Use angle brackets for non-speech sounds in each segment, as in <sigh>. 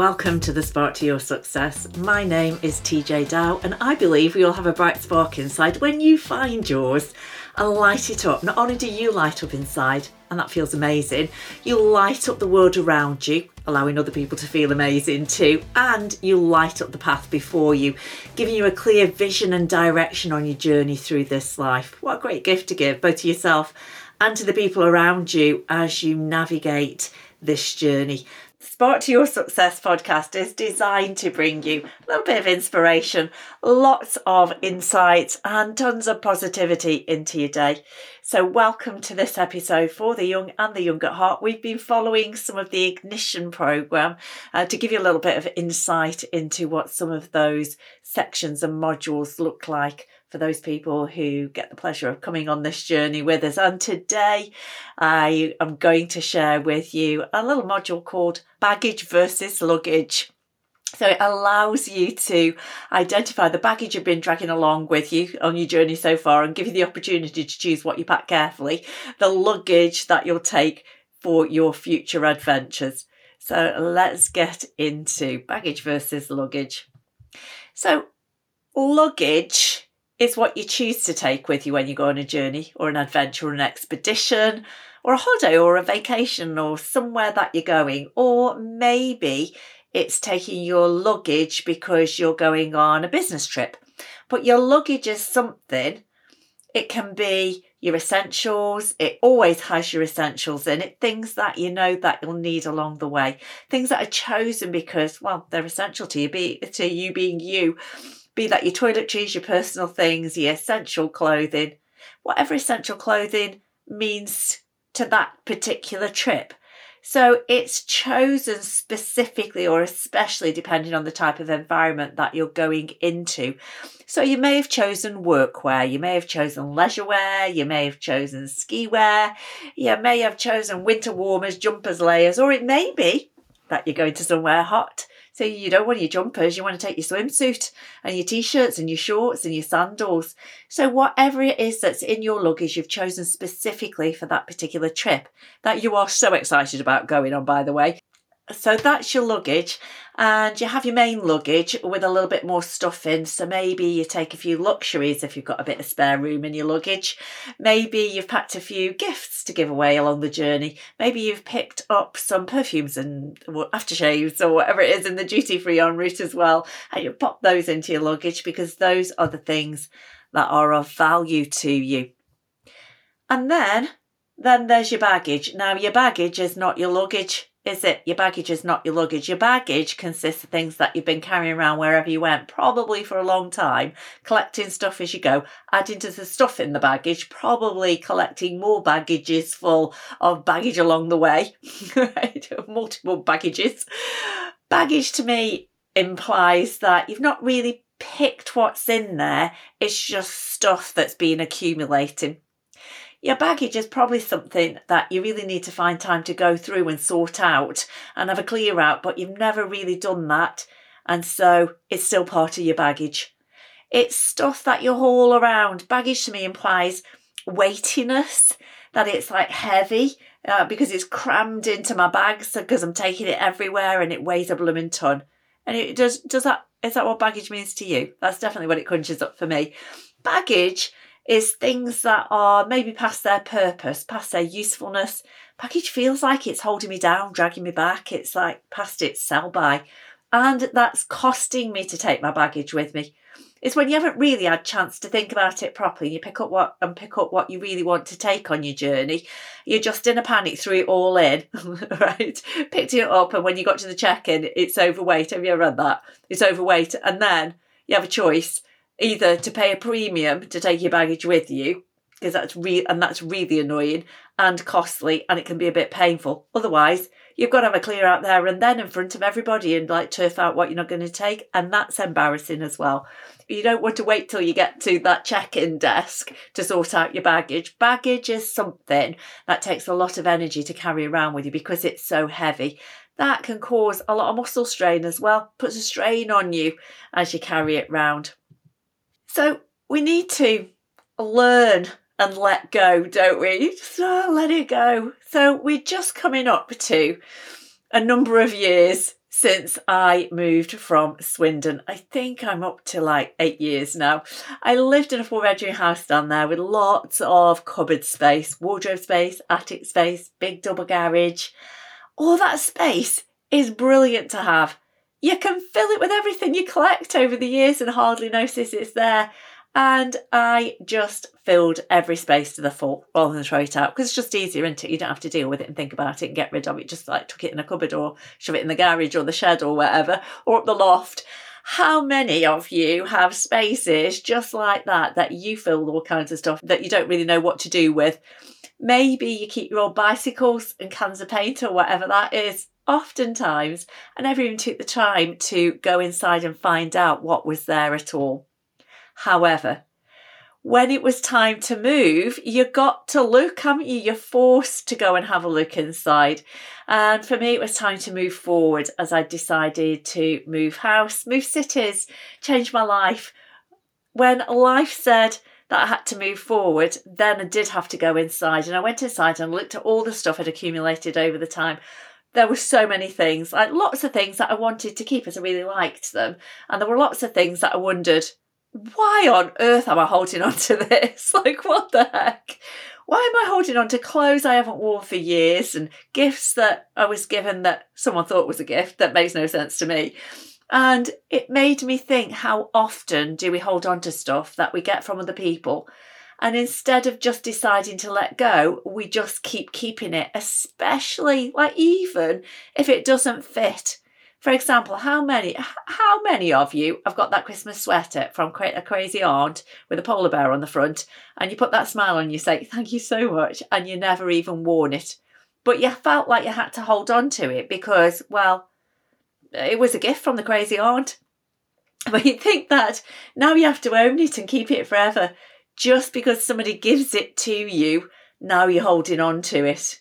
Welcome to the Spark to Your Success. My name is TeeJay Dow, and I believe we all have a bright spark inside. When you find yours and light it up, not only do you light up inside, and that feels amazing, you light up the world around you, allowing other people to feel amazing too, and you light up the path before you, giving you a clear vision and direction on your journey through this life. What a great gift to give, both to yourself and to the people around you as you navigate this journey. Spark to Your Success podcast is designed to bring you a little bit of inspiration, lots of insights, and tons of positivity into your day. So, welcome to this episode for the young and the young at heart. We've been following some of the Ignition program uh, to give you a little bit of insight into what some of those sections and modules look like for those people who get the pleasure of coming on this journey with us. And today I am going to share with you a little module called Baggage versus Luggage. So it allows you to identify the baggage you've been dragging along with you on your journey so far and give you the opportunity to choose what you pack carefully, the luggage that you'll take for your future adventures. So let's get into baggage versus luggage. So, luggage is what you choose to take with you when you go on a journey or an adventure or an expedition or a holiday or a vacation or somewhere that you're going. Or maybe it's taking your luggage because you're going on a business trip. But your luggage is something, it can be your essentials. It always has your essentials in it, things that you know that you'll need along the way, things that are chosen because, well, they're essential to you, be to you being you be that your toiletries, your personal things, your essential clothing, whatever essential clothing means to that particular trip. So it's chosen specifically or especially depending on the type of environment that you're going into. So you may have chosen workwear, you may have chosen leisure wear, you may have chosen ski wear, you may have chosen winter warmers, jumpers, layers, or it may be that you're going to somewhere hot so you don't want your jumpers, you want to take your swimsuit and your t-shirts and your shorts and your sandals. So whatever it is that's in your luggage you've chosen specifically for that particular trip that you are so excited about going on by the way, so that's your luggage, and you have your main luggage with a little bit more stuff in. So maybe you take a few luxuries if you've got a bit of spare room in your luggage. Maybe you've packed a few gifts to give away along the journey. Maybe you've picked up some perfumes and aftershaves or whatever it is in the duty free en route as well. And you pop those into your luggage because those are the things that are of value to you. And then, then there's your baggage. Now, your baggage is not your luggage is it your baggage is not your luggage. Your baggage consists of things that you've been carrying around wherever you went, probably for a long time, collecting stuff as you go, adding to the stuff in the baggage, probably collecting more baggages full of baggage along the way, <laughs> right? Multiple baggages. Baggage to me implies that you've not really picked what's in there, it's just stuff that's been accumulating your baggage is probably something that you really need to find time to go through and sort out and have a clear out, but you've never really done that. And so it's still part of your baggage. It's stuff that you haul around. Baggage to me implies weightiness, that it's like heavy uh, because it's crammed into my bags because I'm taking it everywhere and it weighs a blooming ton. And it does, does that, is that what baggage means to you? That's definitely what it conjures up for me. Baggage is things that are maybe past their purpose, past their usefulness. Package feels like it's holding me down, dragging me back. It's like past its sell by. And that's costing me to take my baggage with me. It's when you haven't really had chance to think about it properly. You pick up what and pick up what you really want to take on your journey. You're just in a panic, threw it all in, <laughs> right? Picked it up, and when you got to the check-in, it's overweight. Have you ever read that? It's overweight, and then you have a choice either to pay a premium to take your baggage with you because that's real and that's really annoying and costly and it can be a bit painful. Otherwise you've got to have a clear out there and then in front of everybody and like turf out what you're not going to take and that's embarrassing as well. You don't want to wait till you get to that check-in desk to sort out your baggage. Baggage is something that takes a lot of energy to carry around with you because it's so heavy. That can cause a lot of muscle strain as well puts a strain on you as you carry it round so we need to learn and let go, don't we? So let it go. So we're just coming up to a number of years since I moved from Swindon. I think I'm up to like eight years now. I lived in a four bedroom house down there with lots of cupboard space, wardrobe space, attic space, big double garage. All that space is brilliant to have. You can fill it with everything you collect over the years and hardly notice it's there. And I just filled every space to the full rather than throw it out because it's just easier, isn't it? You don't have to deal with it and think about it and get rid of it. Just like tuck it in a cupboard or shove it in the garage or the shed or whatever or up the loft. How many of you have spaces just like that that you fill all kinds of stuff that you don't really know what to do with? Maybe you keep your old bicycles and cans of paint or whatever that is. Oftentimes, I never even took the time to go inside and find out what was there at all. However, when it was time to move, you got to look, haven't you? You're forced to go and have a look inside. And for me, it was time to move forward as I decided to move house, move cities, change my life. When life said that I had to move forward, then I did have to go inside. And I went inside and looked at all the stuff I'd accumulated over the time. There were so many things, like lots of things that I wanted to keep as I really liked them. And there were lots of things that I wondered why on earth am I holding <laughs> on to this? <laughs> Like, what the heck? Why am I holding on to clothes I haven't worn for years and gifts that I was given that someone thought was a gift that makes no sense to me? And it made me think how often do we hold on to stuff that we get from other people? And instead of just deciding to let go, we just keep keeping it, especially like even if it doesn't fit. For example, how many how many of you have got that Christmas sweater from a crazy aunt with a polar bear on the front, and you put that smile on, you say thank you so much, and you never even worn it, but you felt like you had to hold on to it because, well, it was a gift from the crazy aunt. <laughs> But you think that now you have to own it and keep it forever, just because somebody gives it to you. Now you're holding on to it.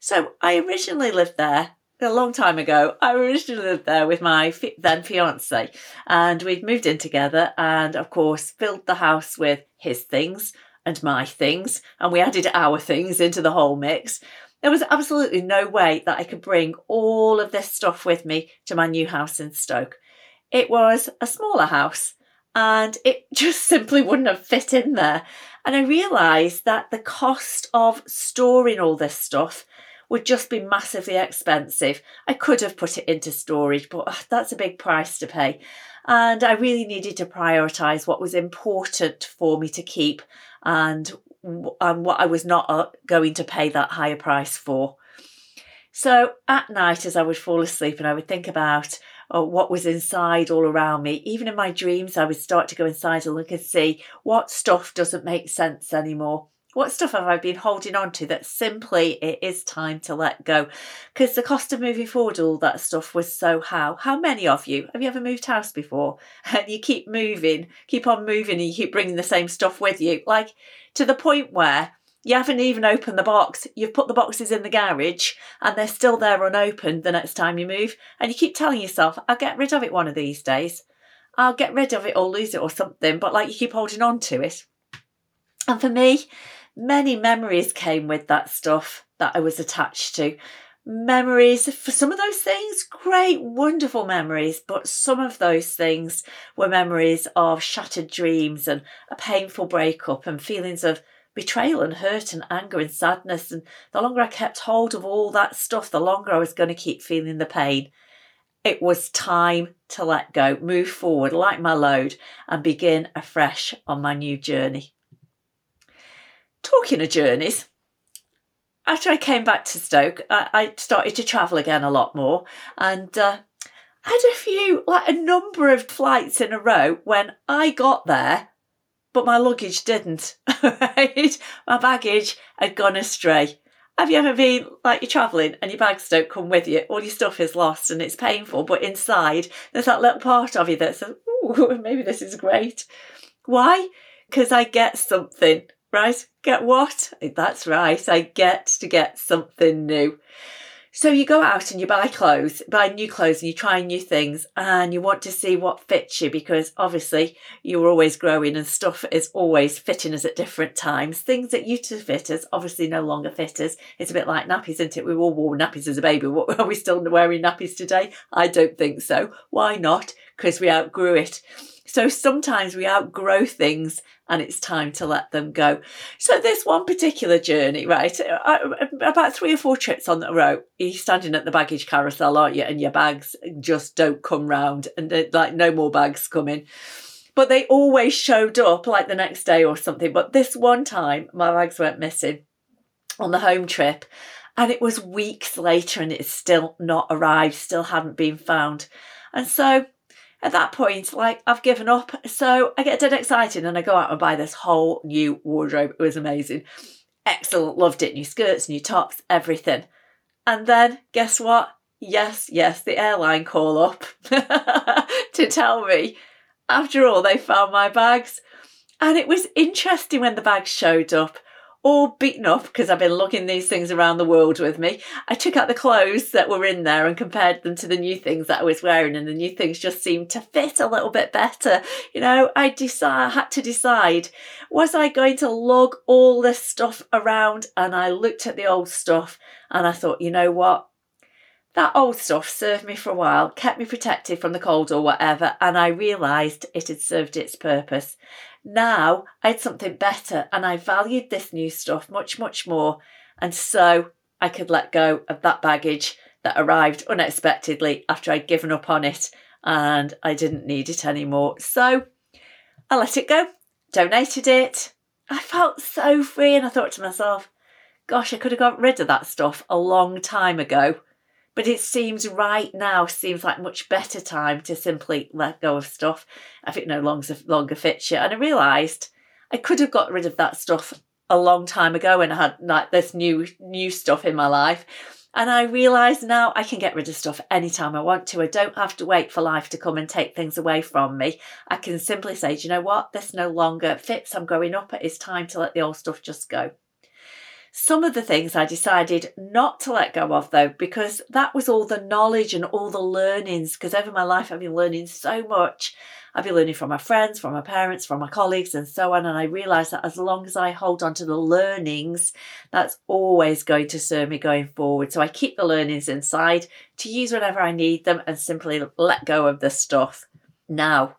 So I originally lived there a long time ago, I originally lived there with my then fiance, and we'd moved in together, and of course, filled the house with his things and my things, and we added our things into the whole mix. There was absolutely no way that I could bring all of this stuff with me to my new house in Stoke. It was a smaller house, and it <laughs> just simply wouldn't have fit in there. And I realised that the cost of storing all this stuff would just be massively expensive. I could have put it into storage, but that's a big price to pay. And I really needed to prioritise what was important for me to keep and, and what I was not uh, going to pay that higher price for. So at night, as I would fall asleep and I would think about oh, what was inside all around me, even in my dreams, I would start to go inside and look and see what stuff doesn't make sense anymore. What stuff have I been holding on to that simply it is time to let go? Because the cost of moving forward, all that stuff was so how. How many of you have you ever moved house before? <laughs> And you keep moving, keep on moving, and you keep bringing the same stuff with you, like to the point where you haven't even opened the box. You've put the boxes in the garage and they're still there unopened the next time you move. And you keep telling yourself, I'll get rid of it one of these days. I'll get rid of it or lose it or something. But like you keep holding on to it. And for me, many memories came with that stuff that I was attached to. Memories for some of those things, great, wonderful memories, but some of those things were memories of shattered dreams and a painful breakup and feelings of betrayal and hurt and anger and sadness. And the longer I kept hold of all that stuff, the longer I was going to keep feeling the pain. It was time to let go, move forward, light my load, and begin afresh on my new journey. Talking of journeys, after I came back to Stoke, I, started to travel again a lot more and uh, had a few, like a number of flights in a row when I got there, but my luggage didn't. <laughs> Right? My baggage had gone astray. Have you ever been like you're travelling and your bags don't come with you? All your stuff is lost and it's painful, but inside there's that little part of you that says, "Ooh, <laughs> maybe this is great." Why? Because I get something Right? Get what? That's right. I get to get something new. So you go out and you buy clothes, buy new clothes and you try new things and you want to see what fits you because obviously you're always growing and stuff is always fitting us at different times. Things that used to fit us obviously no longer fit us. It's a bit like nappies, isn't it? We all wore nappies as a baby. <laughs> Are we still wearing nappies today? I don't think so. Why not? Because we outgrew it. So sometimes we outgrow things and it's time to let them go. So this one particular journey, right, uh, uh, about three or four trips on the road, you're standing at the baggage carousel, aren't you? And your bags just don't come round and like no more bags coming. But they always showed up like the next day or something. But this one time, my bags went missing on the home trip. And it was weeks later and it's still not arrived, still hadn't been found. And so at that point, like I've given up. So I get dead excited and I go out and buy this whole new wardrobe. It was amazing. Excellent, loved it. New skirts, new tops, everything. And then guess what? Yes, yes, the airline call up <laughs> to tell me after all they found my bags. And it was interesting when the bags showed up all beaten up because I've been lugging these things around the world with me. I took out the clothes that were in there and compared them to the new things that I was wearing, and the new things just seemed to fit a little bit better. You know, I had to decide was I going to lug all this stuff around? And I looked at the old stuff and I thought, you know what? That old stuff served me for a while, kept me protected from the cold or whatever, and I realised it had served its purpose. Now I had something better and I valued this new stuff much, much more. And so I could let go of that baggage that arrived unexpectedly after I'd given up on it and I didn't need it anymore. So I let it go, donated it. I felt so free and I thought to myself, gosh, I could have got rid of that stuff a long time ago. But it seems right now seems like much better time to simply let go of stuff if it no longer longer fits you. And I realised I could have got rid of that stuff a long time ago when I had like this new new stuff in my life. And I realise now I can get rid of stuff anytime I want to. I don't have to wait for life to come and take things away from me. I can simply say, do you know what? This no longer fits. I'm growing up. It's time to let the old stuff just go. Some of the things I decided not to let go of though, because that was all the knowledge and all the learnings. Because over my life, I've been learning so much. I've been learning from my friends, from my parents, from my colleagues, and so on. And I realised that as long as I hold on to the learnings, that's always going to serve me going forward. So I keep the learnings inside to use whenever I need them and simply let go of the stuff. Now,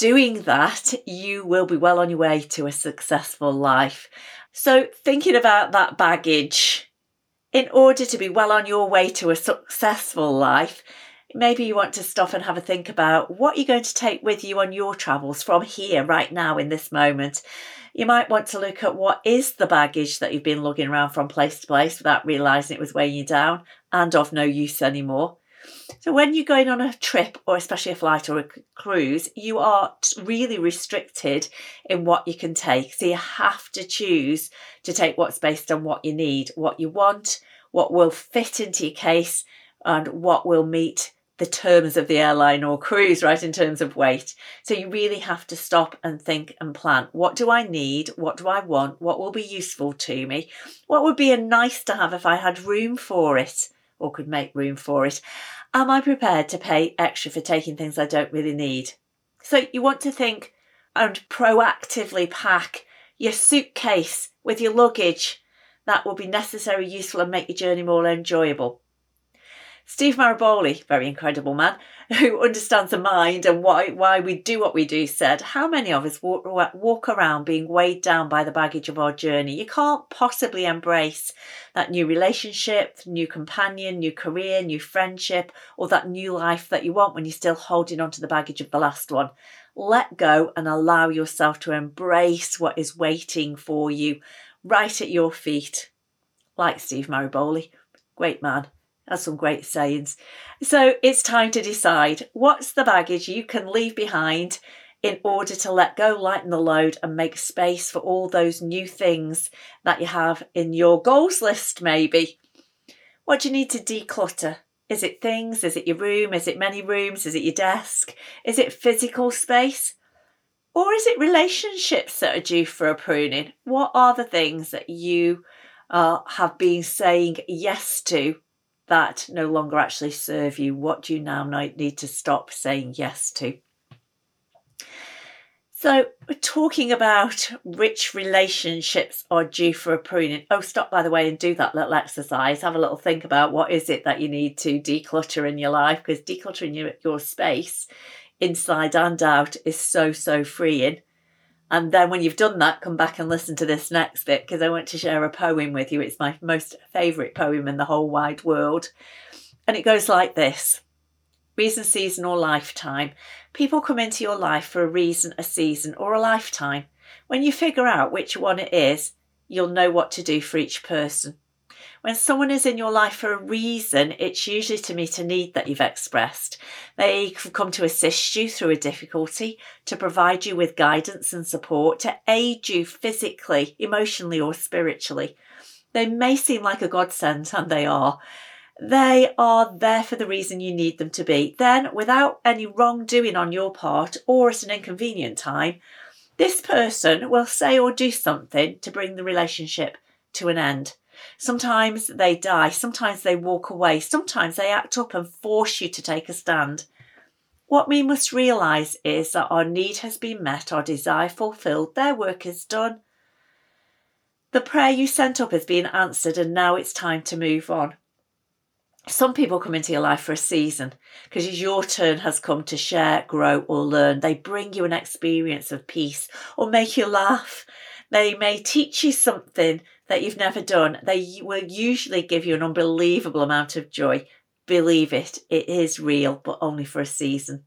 doing that, you will be well on your way to a successful life. So, thinking about that baggage, in order to be well on your way to a successful life, maybe you want to stop and have a think about what you're going to take with you on your travels from here, right now, in this moment. You might want to look at what is the baggage that you've been lugging around from place to place without realizing it was weighing you down and of no use anymore. So when you're going on a trip or especially a flight or a cruise, you are really restricted in what you can take. So you have to choose to take what's based on what you need, what you want, what will fit into your case, and what will meet the terms of the airline or cruise, right, in terms of weight. So you really have to stop and think and plan. What do I need? What do I want? What will be useful to me? What would be a nice to have if I had room for it? Or could make room for it? Am I prepared to pay extra for taking things I don't really need? So you want to think and proactively pack your suitcase with your luggage that will be necessary, useful, and make your journey more enjoyable. Steve Maraboli, very incredible man, who understands the mind and why, why we do what we do, said, How many of us walk, walk around being weighed down by the baggage of our journey? You can't possibly embrace that new relationship, new companion, new career, new friendship, or that new life that you want when you're still holding on to the baggage of the last one. Let go and allow yourself to embrace what is waiting for you right at your feet. Like Steve Maraboli, great man. That's some great sayings. So it's time to decide what's the baggage you can leave behind in order to let go, lighten the load, and make space for all those new things that you have in your goals list, maybe. What do you need to declutter? Is it things? Is it your room? Is it many rooms? Is it your desk? Is it physical space? Or is it relationships that are due for a pruning? What are the things that you uh, have been saying yes to that no longer actually serve you? What do you now need to stop saying yes to? So, we're talking about which relationships are due for a pruning. Oh, stop by the way and do that little exercise. Have a little think about what is it that you need to declutter in your life because decluttering your, your space inside and out is so, so freeing. And then when you've done that, come back and listen to this next bit because I want to share a poem with you. It's my most favourite poem in the whole wide world. And it goes like this Reason, season, or lifetime. People come into your life for a reason, a season, or a lifetime. When you figure out which one it is, you'll know what to do for each person. When someone is in your life for a reason, it's usually to meet a need that you've expressed. They come to assist you through a difficulty, to provide you with guidance and support, to aid you physically, emotionally, or spiritually. They may seem like a godsend, and they are. They are there for the reason you need them to be. Then, without any wrongdoing on your part or at an inconvenient time, this person will say or do something to bring the relationship to an end. Sometimes they die, sometimes they walk away, sometimes they act up and force you to take a stand. What we must realise is that our need has been met, our desire fulfilled, their work is done. The prayer you sent up has been answered, and now it's time to move on. Some people come into your life for a season because your turn has come to share, grow, or learn. They bring you an experience of peace or make you laugh. They may teach you something that you've never done, they will usually give you an unbelievable amount of joy. Believe it, it is real, but only for a season.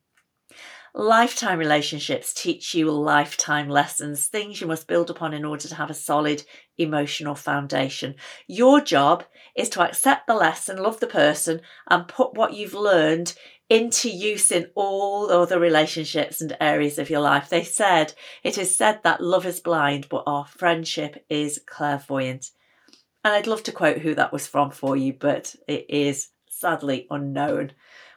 Lifetime relationships teach you lifetime lessons, things you must build upon in order to have a solid emotional foundation. Your job is to accept the lesson, love the person, and put what you've learned into use in all other relationships and areas of your life. They said, it is said that love is blind, but our friendship is clairvoyant. And I'd love to quote who that was from for you, but it is sadly unknown.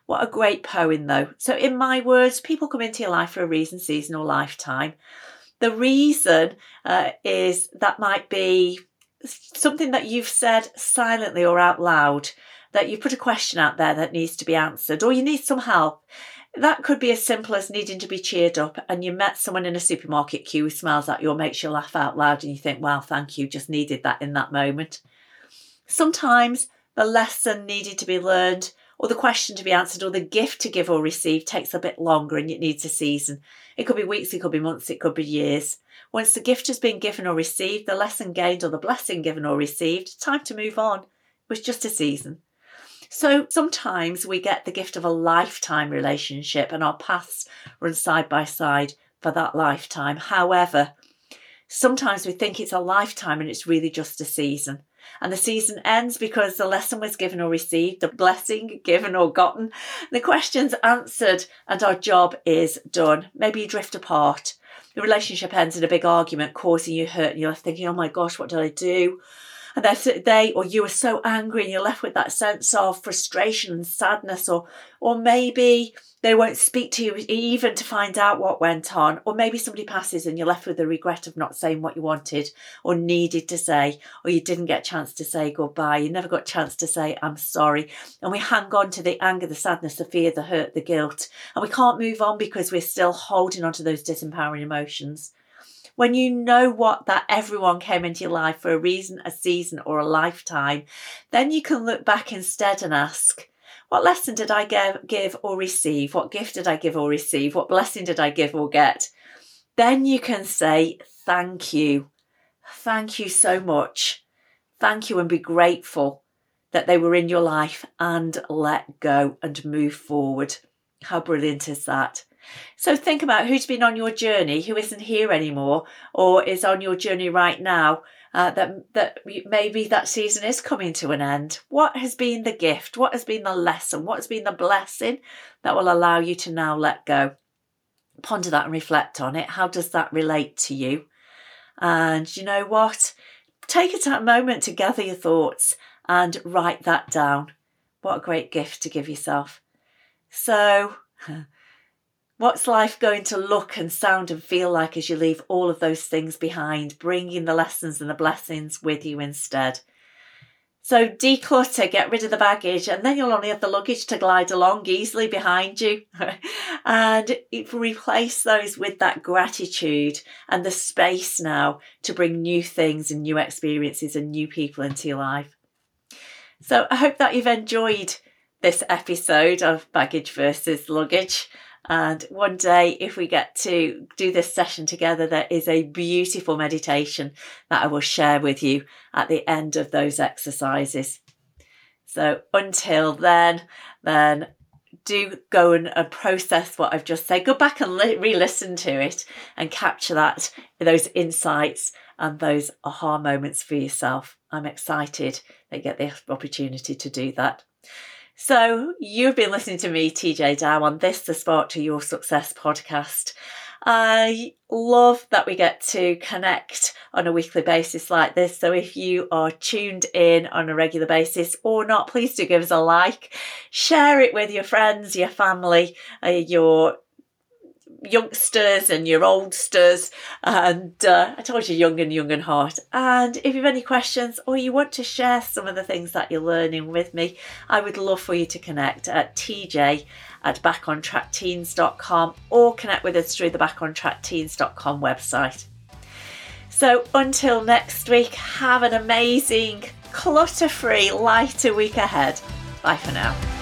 What a great poem, though. So, in my words, people come into your life for a reason, season, or lifetime. The reason uh, is that might be something that you've said silently or out loud that you put a question out there that needs to be answered, or you need some help. That could be as simple as needing to be cheered up, and you met someone in a supermarket queue who smiles at you or makes you laugh out loud, and you think, wow, thank you, just needed that in that moment. Sometimes the lesson needed to be learned, or the question to be answered, or the gift to give or receive takes a bit longer and it needs a season. It could be weeks, it could be months, it could be years. Once the gift has been given or received, the lesson gained or the blessing given or received, time to move on. It was just a season. So sometimes we get the gift of a lifetime relationship and our paths run side by side for that lifetime. However, sometimes we think it's a lifetime and it's really just a season. And the season ends because the lesson was given or received, the blessing given or gotten, the questions answered, and our job is done. Maybe you drift apart. The relationship ends in a big argument, causing you hurt, and you're thinking, oh my gosh, what did I do? And they or you are so angry and you're left with that sense of frustration and sadness or or maybe they won't speak to you even to find out what went on or maybe somebody passes and you're left with the regret of not saying what you wanted or needed to say or you didn't get a chance to say goodbye you never got a chance to say i'm sorry. And we hang on to the anger the sadness the fear the hurt the guilt and we can't move on because we're still holding on to those disempowering emotions when you know what that everyone came into your life for a reason, a season, or a lifetime, then you can look back instead and ask, what lesson did I give, give or receive? What gift did I give or receive? What blessing did I give or get? Then you can say, Thank you. Thank you so much. Thank you and be grateful that they were in your life and let go and move forward. How brilliant is that? So think about who's been on your journey, who isn't here anymore, or is on your journey right now. Uh, that that maybe that season is coming to an end. What has been the gift? What has been the lesson? What has been the blessing that will allow you to now let go? Ponder that and reflect on it. How does that relate to you? And you know what? Take a moment to gather your thoughts and write that down. What a great gift to give yourself. So, <laughs> What's life going to look and sound and feel like as you leave all of those things behind, bringing the lessons and the blessings with you instead? So declutter, get rid of the baggage, and then you'll only have the luggage to glide along easily behind you. <laughs> and replace those with that gratitude and the space now to bring new things and new experiences and new people into your life. So I hope that you've enjoyed this episode of Baggage versus Luggage. And one day, if we get to do this session together, there is a beautiful meditation that I will share with you at the end of those exercises. So until then, then do go and, and process what I've just said. Go back and li- re-listen to it and capture that those insights and those aha moments for yourself. I'm excited that you get the opportunity to do that. So, you've been listening to me, TeeJay Dow, on this The Spark to Your Success podcast. I love that we get to connect on a weekly basis like this. So, if you are tuned in on a regular basis or not, please do give us a like, share it with your friends, your family, uh, your youngsters and your oldsters and uh, I told you young and young and hot and if you have any questions or you want to share some of the things that you're learning with me I would love for you to connect at tj at backontrackteens.com or connect with us through the backontrackteens.com website. So until next week have an amazing clutter-free lighter week ahead. Bye for now